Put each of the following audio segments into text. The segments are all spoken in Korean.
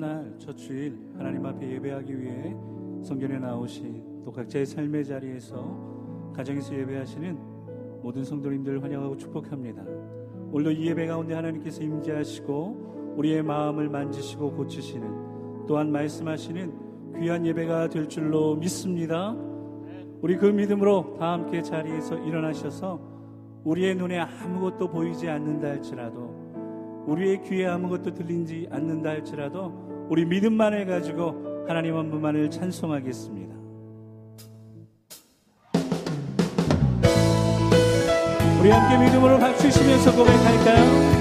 첫날 첫 주일 하나님 앞에 예배하기 위해 성전에 나오신 또 각자의 삶의 자리에서 가정에서 예배하시는 모든 성도님들 환영하고 축복합니다. 오늘도 이 예배 가운데 하나님께서 임재하시고 우리의 마음을 만지시고 고치시는 또한 말씀하시는 귀한 예배가 될 줄로 믿습니다. 우리 그 믿음으로 다 함께 자리에서 일어나셔서 우리의 눈에 아무것도 보이지 않는다 할지라도 우리의 귀에 아무것도 들리지 않는다 할지라도 우리 믿음만을 가지고 하나님 한 분만을 찬송하겠습니다. 우리 함께 믿음으로 박수치면서 고백할까요?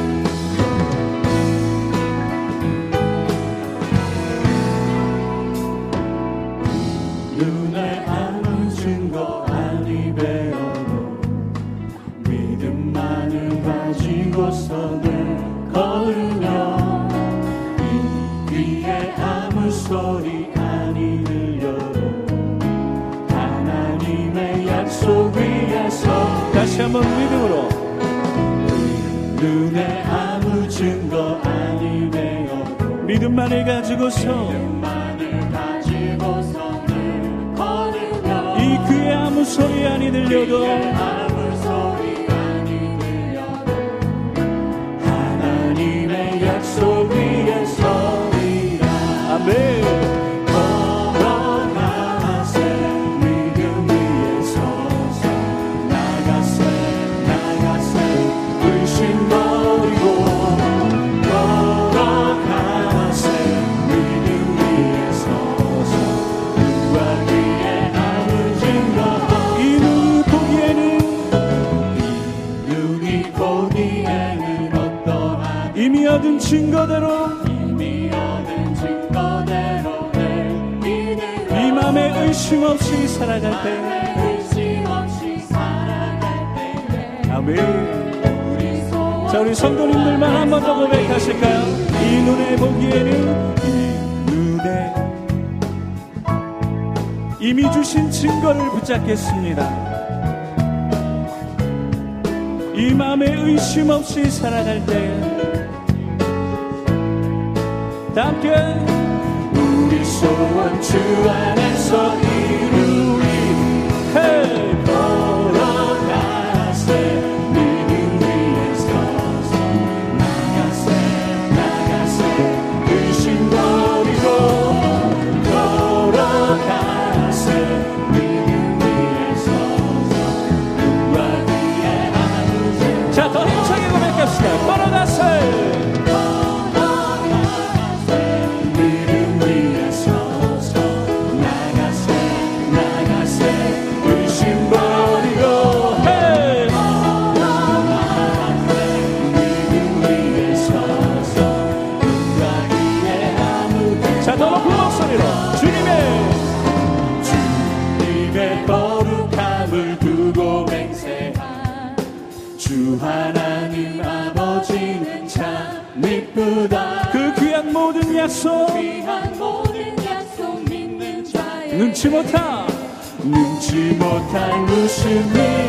다시 한번 믿음으로 눈에 아무 증거 아니되어 믿음만을 가지고서 믿음만을 가지고서 이 귀에 아무 소리 아니 들려도 맘에 의심 없이 살아갈 때. 아멘. 자 우리 성도님들만 한 번 더 고백하실까요? 이 눈에 보기에는 이 눈에. 이미 주신 증거를 붙잡겠습니다. 이 마음에 의심 없이 살아갈 때. 다 함께 우리 소원 눈치 못하 눈치 못할 일이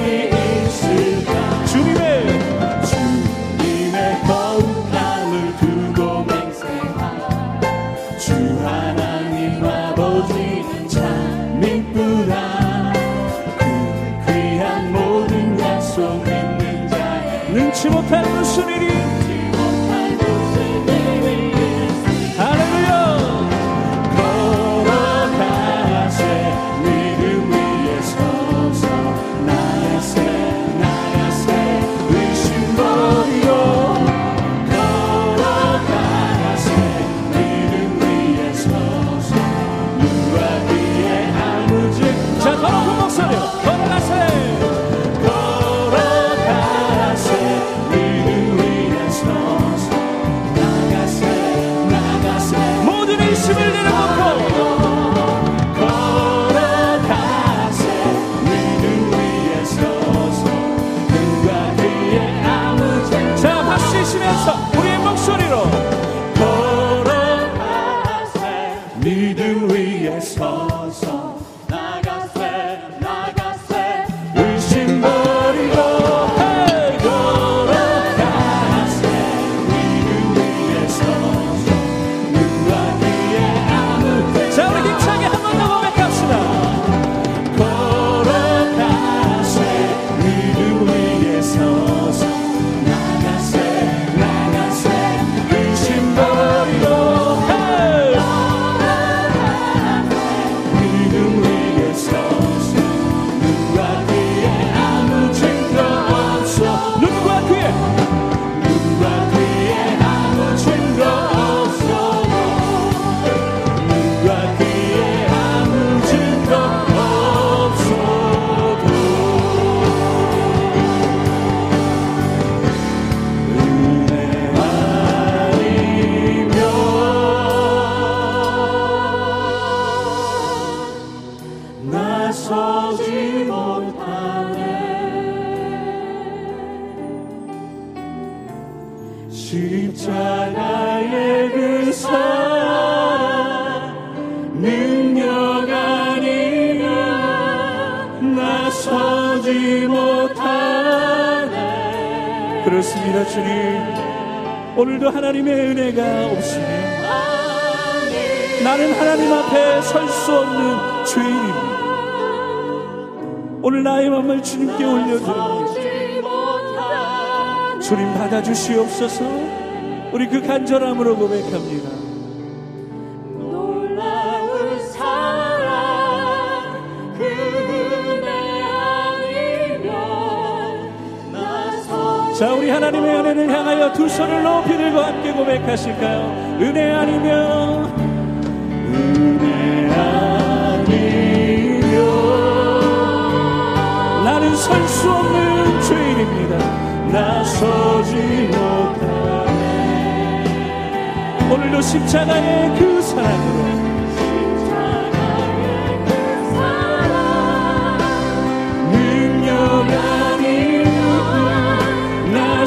오늘도 하나님의 은혜가 없으면 나는 하나님 앞에 설 수 없는 죄인입니다. 오늘 나의 마음을 주님께 올려드립니다. 주님 받아주시옵소서 우리 그 간절함으로 고백합니다. 자, 우리 하나님의 은혜를 향하여 두 손을 높이 들고 함께 고백하실까요? 은혜 아니면 은혜 아니면 나는 설 수 없는 죄인입니다. 나서지 못하네. 오늘도 십자가의 그 사랑으로 십자가의 그나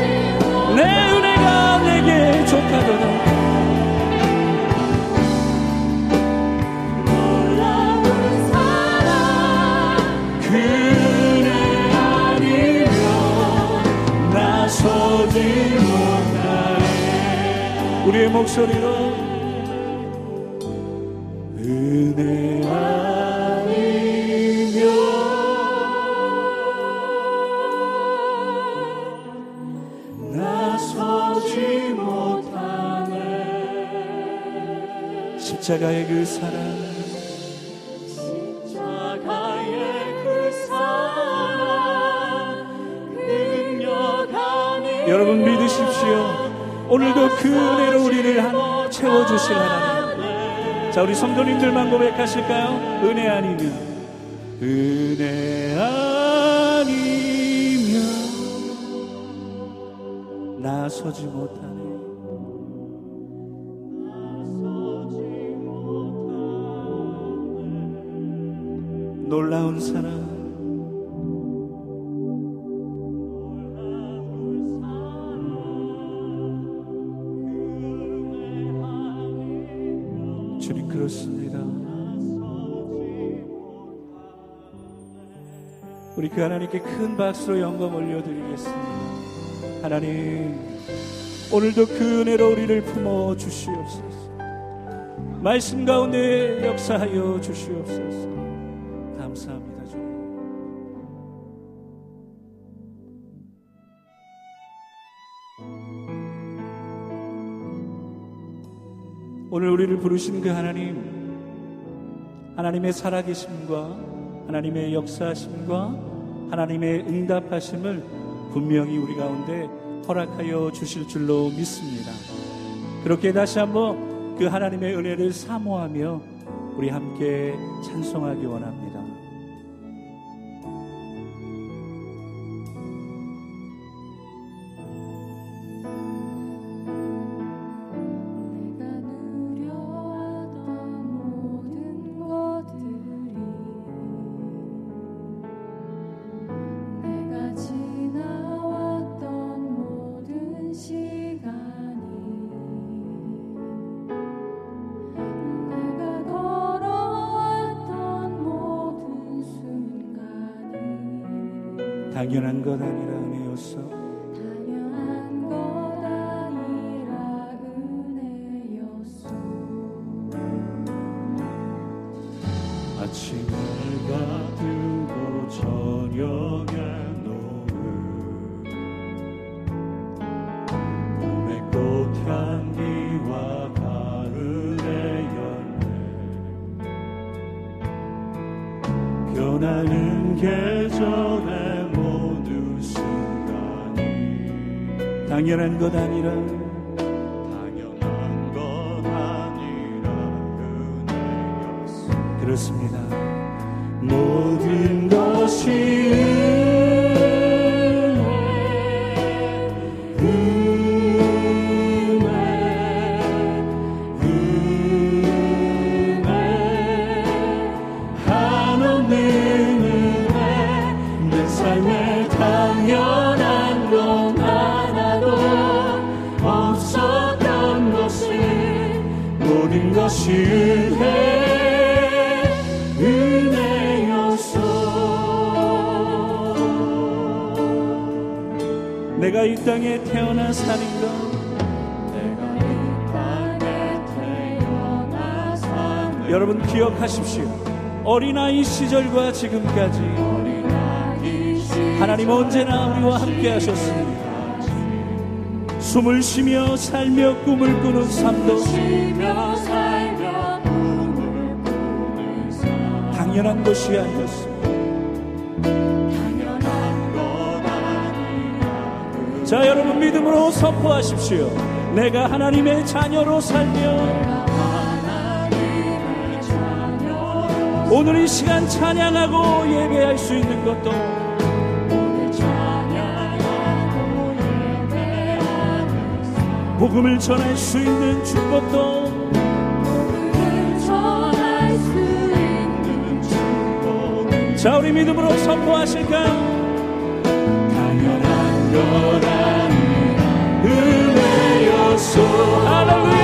우리의 목소리로 은혜 아니면 나서지 못하네. 십자가의 그 사랑. 십자가의 그 여러분 믿으십시오. 오늘도 그 은혜로 우리를 한- 채워주실 하나님. 자, 우리 성도님들만 고백하실까요? 은혜 아니면, 은혜 아니면, 나서지 못하네. 놀라운 사랑, 주님 그렇습니다. 우리 그 하나님께 큰 박수로 영광 올려드리겠습니다. 하나님, 오늘도 그 은혜로 우리를 품어 주시옵소서. 말씀 가운데 역사하여 주시옵소서. 오늘 우리를 부르신 그 하나님, 하나님의 살아계심과 하나님의 역사하심과 하나님의 응답하심을 분명히 우리 가운데 허락하여 주실 줄로 믿습니다. 그렇게 다시 한번 그 하나님의 은혜를 사모하며 우리 함께 찬송하기 원합니다. 당연한 것 아니라 은혜였어. 당연한 것 아니라 은혜였소 아침을 가두고 저녁에 변하는 계 당연한 것 아니라 내가 이 땅에 태어나 사는 것 여러분 기억하십시오. 어린아이 시절과 지금까지 하나님 언제나 우리와 함께 하셨습니다. 숨을 쉬며 살며 꿈을 꾸는 삶도 당연한 것이 아니었습니다. 자, 여러분 믿음으로 선포하십시오. 내가 하나님의 자녀로 살며 오늘 이 시간 찬양하고 예배할 수 있는 것도 복음을 전할 수 있는 축복도 자 우리 믿음으로 선포하실까요? 당연한 것 아니라 은혜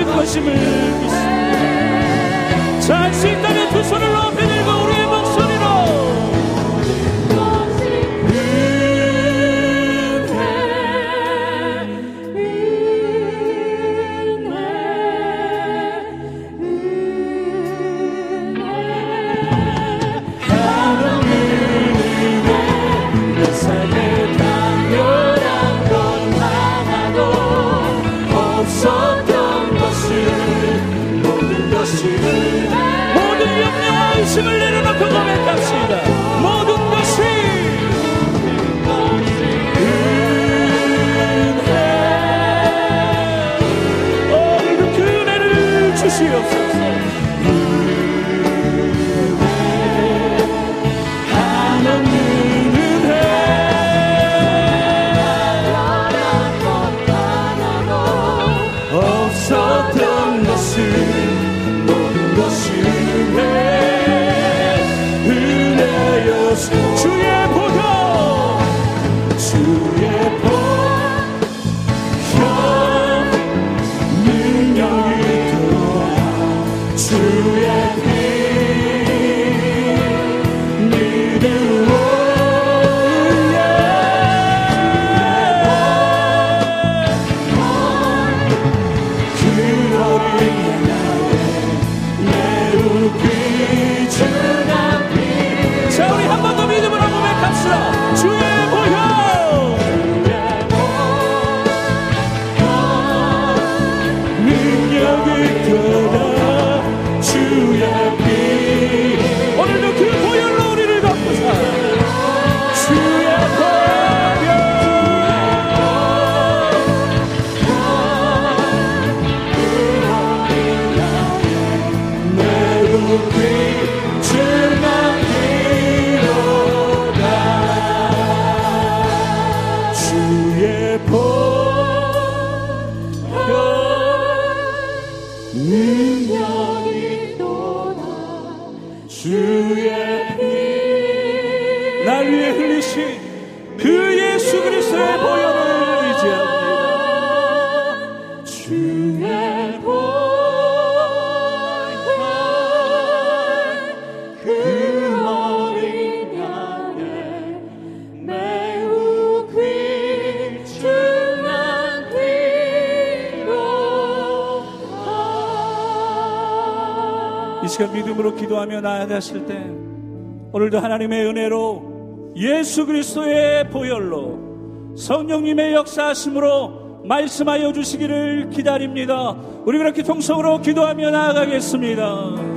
것임을 믿습니다. 잘수 to okay 시간 믿음으로 기도하며 나아가실 때 오늘도 하나님의 은혜로 예수 그리스도의 보혈로 성령님의 역사하심으로 말씀하여 주시기를 기다립니다. 우리 그렇게 통성으로 기도하며 나아가겠습니다.